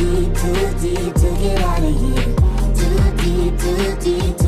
deep, too deep to get out of here. Too deep, too deep.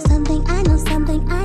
something, I know something, I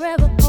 forever.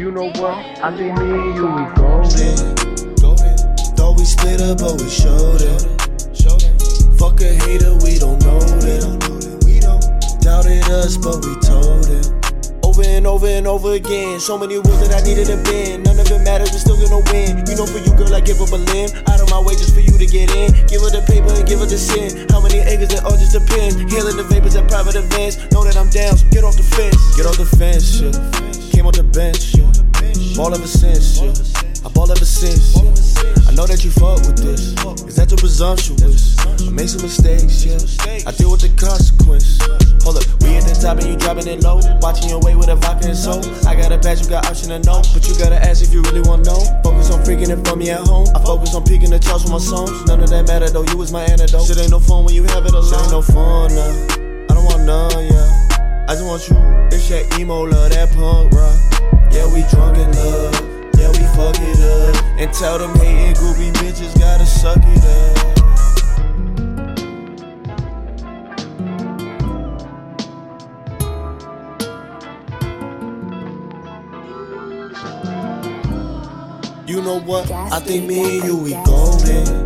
you know what? I think me and you, we golden. Thought we split up, but we showed it. Fuck a hater, we don't know them. Doubted us, but we told them. Over and over and over again. So many rules that I needed to bend. None of it matters, we're still gonna win. You know, for you, girl, I give up a limb. Out of my way just for you to get in. Give her the paper and give her the sin. How many acres and all just depend. Healing the vapors at private events. Know that I'm down, so get off the fence. Get off the fence, shit. Came off the bench. Ball ever since, yeah. I ball ever since. I know that you fuck with this. Is that too presumptuous? I make some mistakes, yeah. I deal with the consequence. Hold up, we at the top and you dropping it low. Watching your way with a vodka and soul. I got a pass, you got option to know. But you gotta ask if you really wanna know. Focus on freaking it for me at home. I focus on peaking the charts with my songs. None of that matter though, you was my antidote. Shit ain't no fun when you have it alone. Shit ain't no fun, nah. I don't want none, yeah. I just want you. It's that emo love, that punk rock. Yeah, we drunk in love. Yeah, we fuck it up. And tell them hating groupie bitches gotta suck it up. You know what? I think me and you, we golden.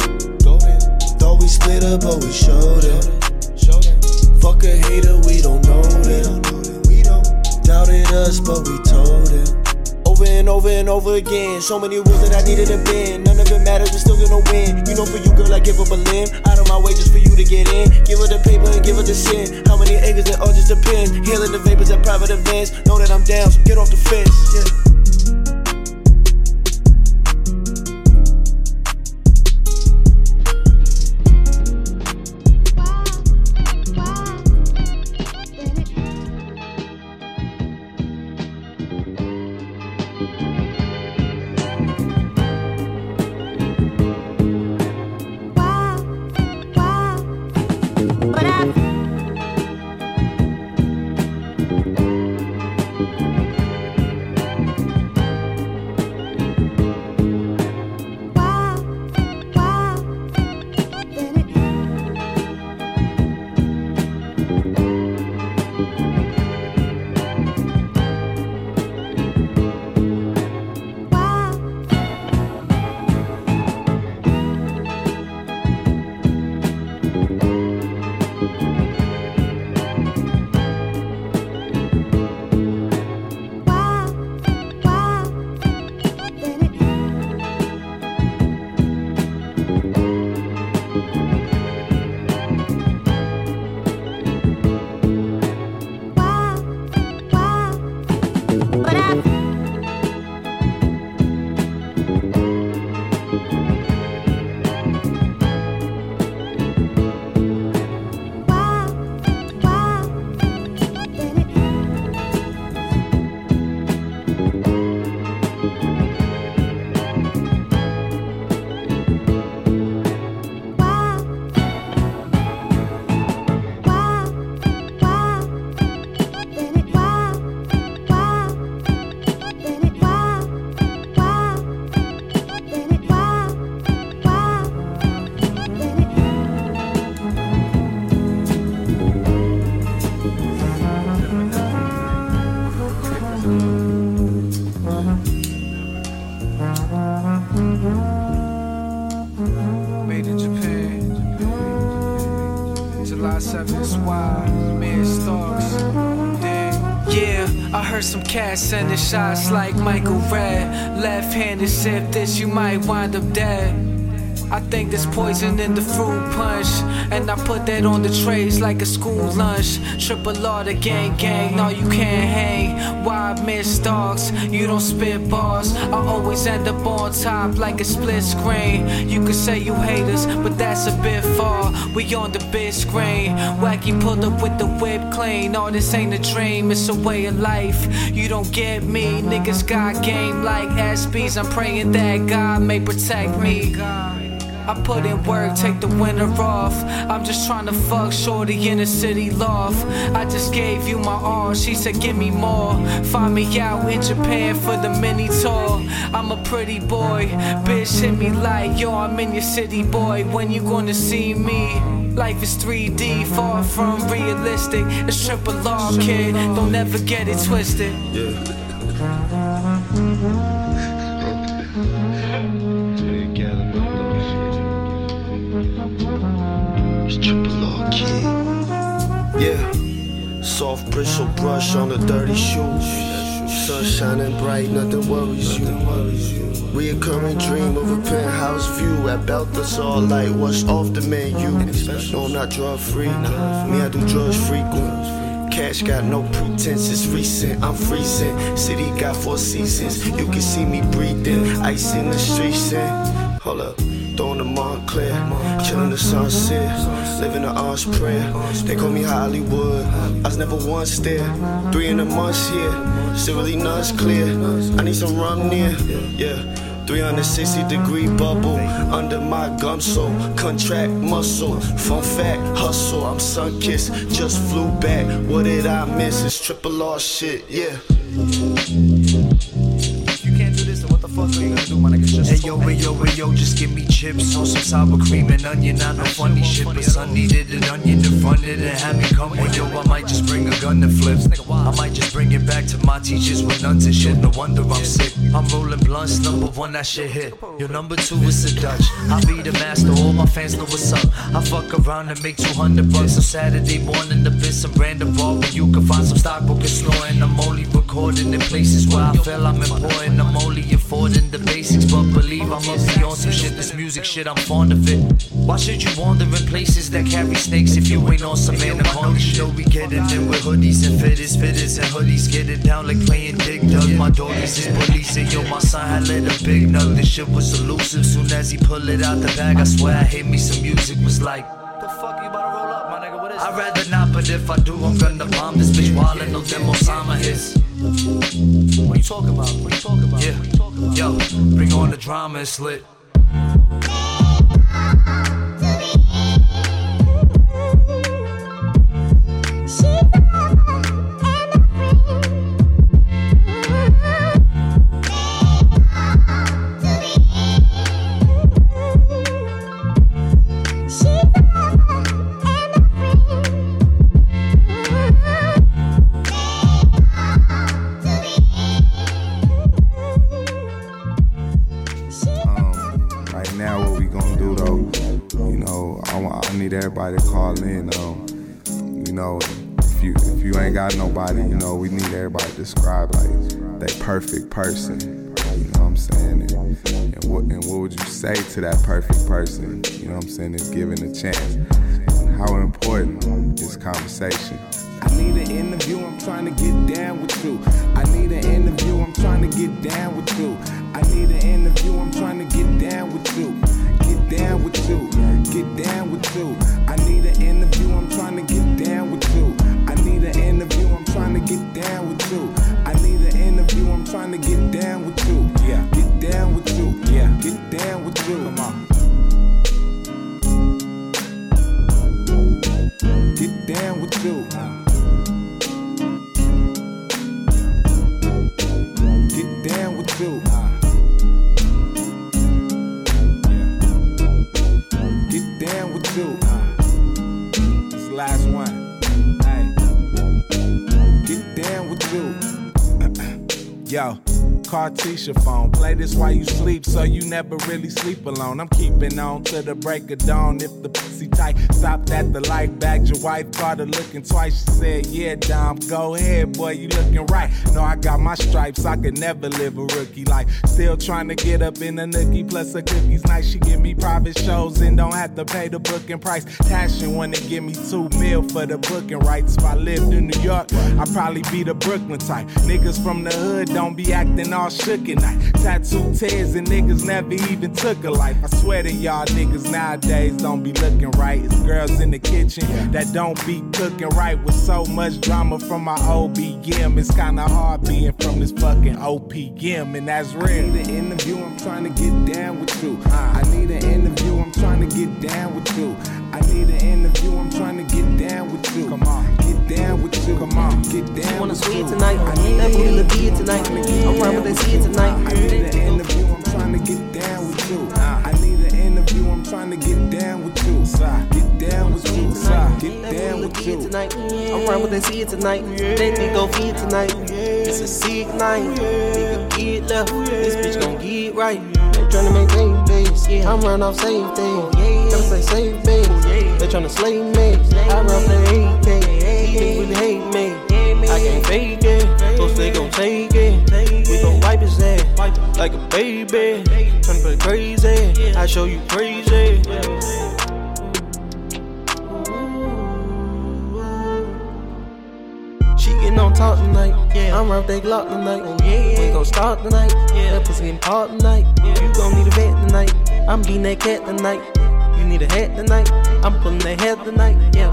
Though we split up, but we showed it. Fuck a hater, we don't know them. Doubted us, but we told him. Over and over and over again. So many rules that I needed to bend. None of it matters, we're still gonna win. You know, for you, girl, I give up a limb. Out of my way just for you to get in. Give her the paper and give her the sin. How many acres that all just depend. Healing the vapors at private events. Know that I'm down, so get off the fence. Yeah. Sending shots like Michael Redd. Left handed sip this, you might wind up dead. I think there's poison in the fruit punch. And I put that on the trays like a school lunch. Triple R the gang gang, no, you can't hang. Why I miss dogs? You don't spit bars. I always end up on top like a split screen. You could say you hate us, but that's a bit far. We on the big screen. Wacky pulled up with the whip clean. All this ain't a dream, it's a way of life. You don't get me, niggas got game like SBs. I'm praying that God may protect me. I put in work, take the winter off. I'm just trying to fuck shorty in a city loft. I just gave you my all, she said give me more. Find me out in Japan for the mini tour. I'm a pretty boy, bitch hit me like yo, I'm in your city, boy. When you gonna see me? Life is 3D, far from realistic. It's triple R, kid. Don't ever get it twisted. It's Yeah. Soft bristle brush on the dirty shoes. Sun shining bright, nothing worries you. Reoccurring dream of a penthouse view at Balthazar Light. What's off the menu? No, I'm not drug free. Me, I do drugs frequent. Cash got no pretense, it's recent. I'm freezing. City got four seasons. You can see me breathing. Ice in the streets. And hold up. Throwing the Montclair, chillin' the sunset, living the arch prayer. They call me Hollywood, I was never once there. Three in a month here, still really none's clear. I need some rum near, yeah. 360 degree bubble under my gum so contract muscle. Fun fact, hustle. I'm sun kissed, just flew back. What did I miss? It's triple R shit, yeah. Yo, yo, yo, just give me chips on some sour cream and onion. I know funny shit, but son needed an onion to front it and have me come with yo. I might just bring a gun to flips. I might just bring it back to my teachers with nuns and shit. No wonder I'm sick. I'm rolling blunts, number one, that shit hit. Your number two is the Dutch. I be the master, all my fans know what's up. I fuck around and make 200 bucks on Saturday morning. The bit some random bar where you can find some stockbrokers snoring. I'm only recording in places where I feel I'm important. I'm only affording the basics, but believe I must be on some shit. This music shit, I'm fond of it. Why should you wander in places that carry snakes if you ain't on some anaconda shit? Know we getting in with hoodies and fitters, fitters and hoodies, get it down like playing Dig Dug. My daughters is police, and yo, my son had lit a big nug. This shit was elusive. Soon as he pulled it out the bag, I swear I hate me some music. Was like. The fuck you about to roll up, my nigga? What is I'd rather not, but if I do, I'm gonna bomb this bitch while know them Osama hits. What you talking about? What you talking about? Yeah. Yo, bring on the drama, it's lit. Do though? You know, I, I need everybody to call in. Um, you know, if you if you ain't got nobody, you know, we need everybody to describe like that perfect person. You know what I'm saying? And, and what and what would you say to that perfect person? You know what I'm saying? If given a chance, how important is conversation? I need an interview, I'm trying to get down with you. I need an interview, I'm trying to get down with you. I need an interview, I'm trying to get down with you. Get down with you, get down with you. I need an interview, I'm trying to get down with you. I need an interview, I'm trying to get down with you. I need an interview, I'm trying to get down with you. Yeah, Cartesia phone. Play this while you sleep, so you never really sleep alone. I'm keeping on to the break of dawn. If the pussy tight, stopped at the light, bagged your wife, caught her looking twice. She said, Yeah, Dom, go ahead, boy, you looking right. No, I got my stripes, I could never live a rookie life. Still trying to get up in a nookie, plus a cookie's nice. She give me private shows and don't have to pay the booking price. Tashin wanna give me two mil for the booking rights. If I lived in New York, I'd probably be the Brooklyn type. Niggas from the hood don't be acting all shook at night. Tattoo tears and niggas never even took a life. I swear to y'all niggas nowadays don't be looking right. It's girls in the kitchen that don't be cooking right with so much drama from my OPM. It's kinda hard being from this fucking OPM, and that's real. I need an interview, I'm trying to get down with you. I need an interview, I'm trying to get down with you. I need an interview, I'm trying to get down with you. Come on, get down with you. Come on, get down Wanna with see you. it tonight? I need That an booty look interview, good I'm tonight. trying to get I'm down around with that with shit you. tonight. I need an interview, I'm trying to get down with you. I need an interview, I'm trying to get down Get down with you. Get down with you. tonight. I'm around with that shit tonight. That nigga gon' feed tonight. It's a sick night. Nigga get left. This bitch gon' get right. They tryna make rain days. Yeah, I'm running off. Oh, yeah, Gotta say safe yeah. They tryna slay me. I run the AK. These niggas really hate me. I can't fake it. Those they gon' take it. We gon' wipe his ass like a baby. Tryna play crazy. I show you crazy. Getting top tonight. Yeah. I'm out that Glock tonight. Oh, yeah. We gon' start tonight. Yeah. That pussy getting part tonight. Yeah. You gon' need a vet tonight. I'm beating that cat tonight. You need a hat tonight. I'm pulling that head tonight. Yeah.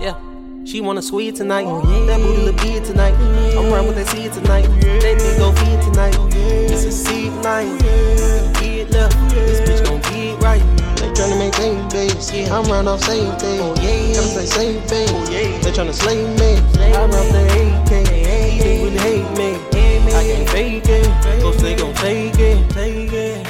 Yeah. She wanna sweet tonight. Oh, yeah. That booty look good tonight. Yeah. I'm around with that seed tonight. Yeah. That nigga go feed tonight. Oh, yeah. It's a seed night. Yeah. Get left. This bitch gon' get right. They tryna make babies. Yeah. I'm round off safety. Oh, yeah. I'm say safe baby. Oh, yeah. They tryna slay me. I run the AK. They really hate me. I can't fake it. Cause they gon' take it. Take it.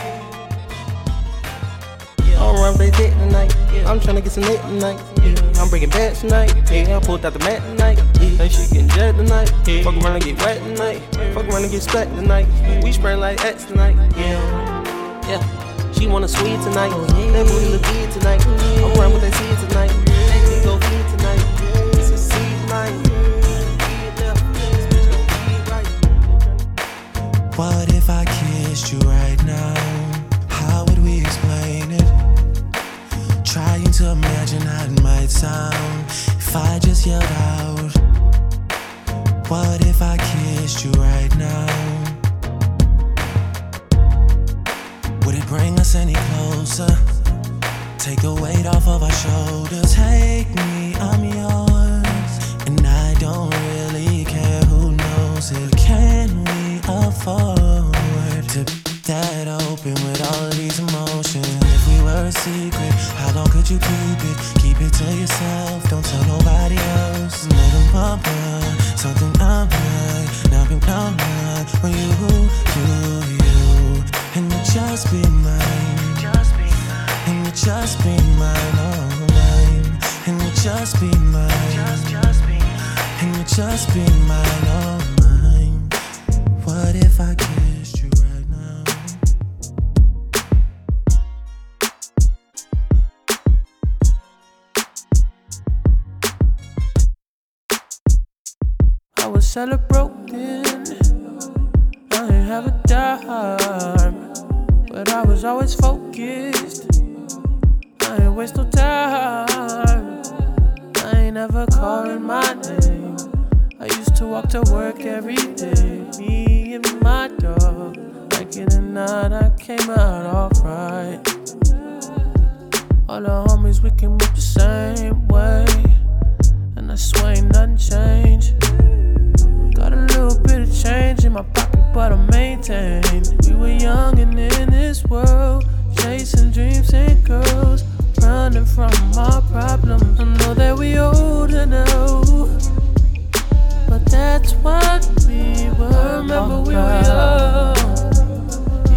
I'm around they dick tonight. I'm tryna get some neck tonight. Yeah. I'm bringing back tonight. Yeah, I pulled out the mat tonight. Yeah. That shit getting jet tonight. Yeah. Fuck around and get wet tonight. Fuck around and get spat tonight. We spraying like X tonight. Yeah. Yeah. She want a sweet tonight. That booty look good tonight. I'm around with that seed tonight. That nigga go feed tonight. It's a seed night. What if I kissed you right now? How would we explain it? Trying to imagine how it might sound if I just yelled out. What if I kissed you right now? Bring us any closer? Take the weight off of our shoulders. Take me, I'm yours. And I don't really care who knows it. Can we afford to be that open with all of these emotions? If we were a secret, how long could you keep it? Keep it to yourself, don't tell nobody else. Little mama, something I'm like, nothing I'm like. When you you, and you just be mine. And you just be mine, oh mine. And you just be mine. And you just be mine, oh mine. What if I kissed you right now? I was celebrating. Always focused. I ain't waste no time. I ain't never calling my name. I used to walk to work every day. Me and my dog, like in the night, I came out alright. All the homies, we can move the same way. And I swear ain't nothing changed. Got a little bit of change in my pocket, but I maintain. We were young and in this world, chasing dreams and girls, running from our problems. I know that we older now, but that's what we were. Remember we were young,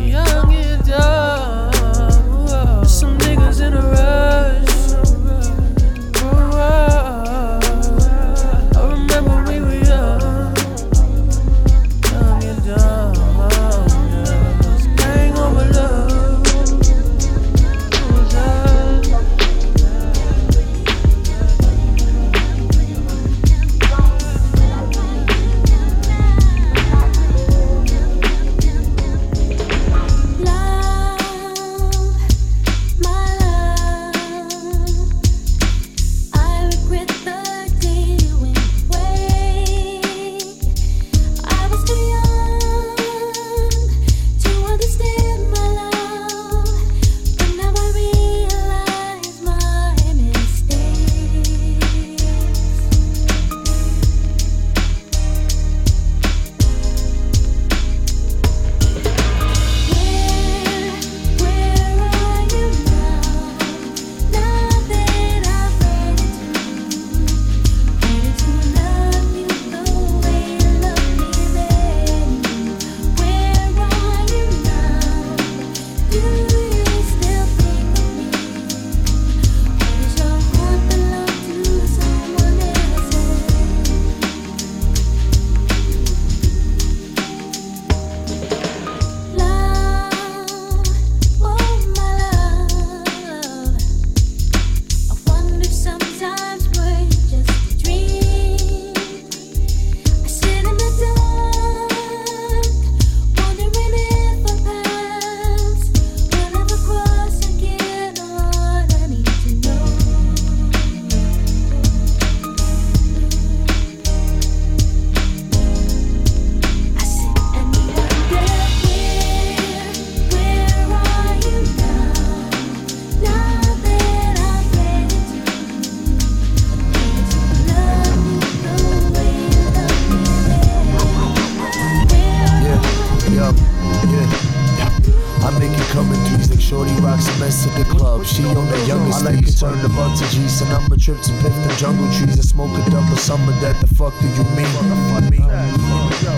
young and dumb. Some niggas in a rush. Youngest I like to turn the buck to G's and I'm a trip to piff the jungle trees. I smoke a double summer. That the fuck do you mean?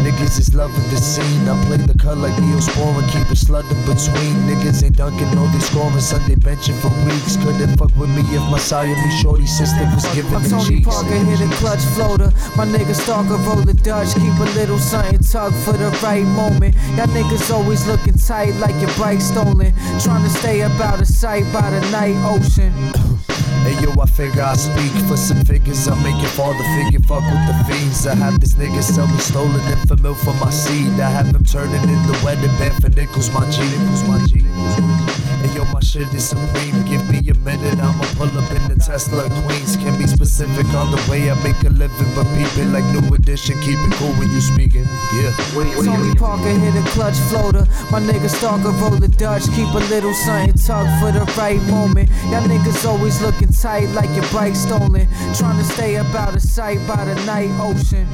Niggas is loving the scene. I play the cut like Neosporin, keep it slugging between. Niggas ain't dunking, no they scoring. Sunday benching for weeks. Couldn't fuck with me if my Siamese shorty sister was giving me I'm me Tony cheeks. Parker, hit a clutch floater. My nigga Starker roll the Dutch, keep a little something tug for the right moment. Y'all niggas always looking tight like your bike stolen. Trying to stay up out of sight by the night ocean. Hey yo, I figure I speak for some figures. I make fall the figure, fuck with the fiends. I have this nigga sell me stolen Enfamil for my seed. I have him turning in the wedding band for nickels, my G. Nickels, my G. Hey yo, my shit is supreme. Give me a minute, I'ma pull up in the Tesla Queens. Can specific on the way I make a living, but peep it like new edition. Keep it cool when you speaking. Yeah. Tony Parker hit a clutch floater. My nigga Starker roll the Dutch, keep a little something tug for the right moment. Y'all niggas always looking tight like your bike stolen. Trying to stay up out of sight by the night ocean.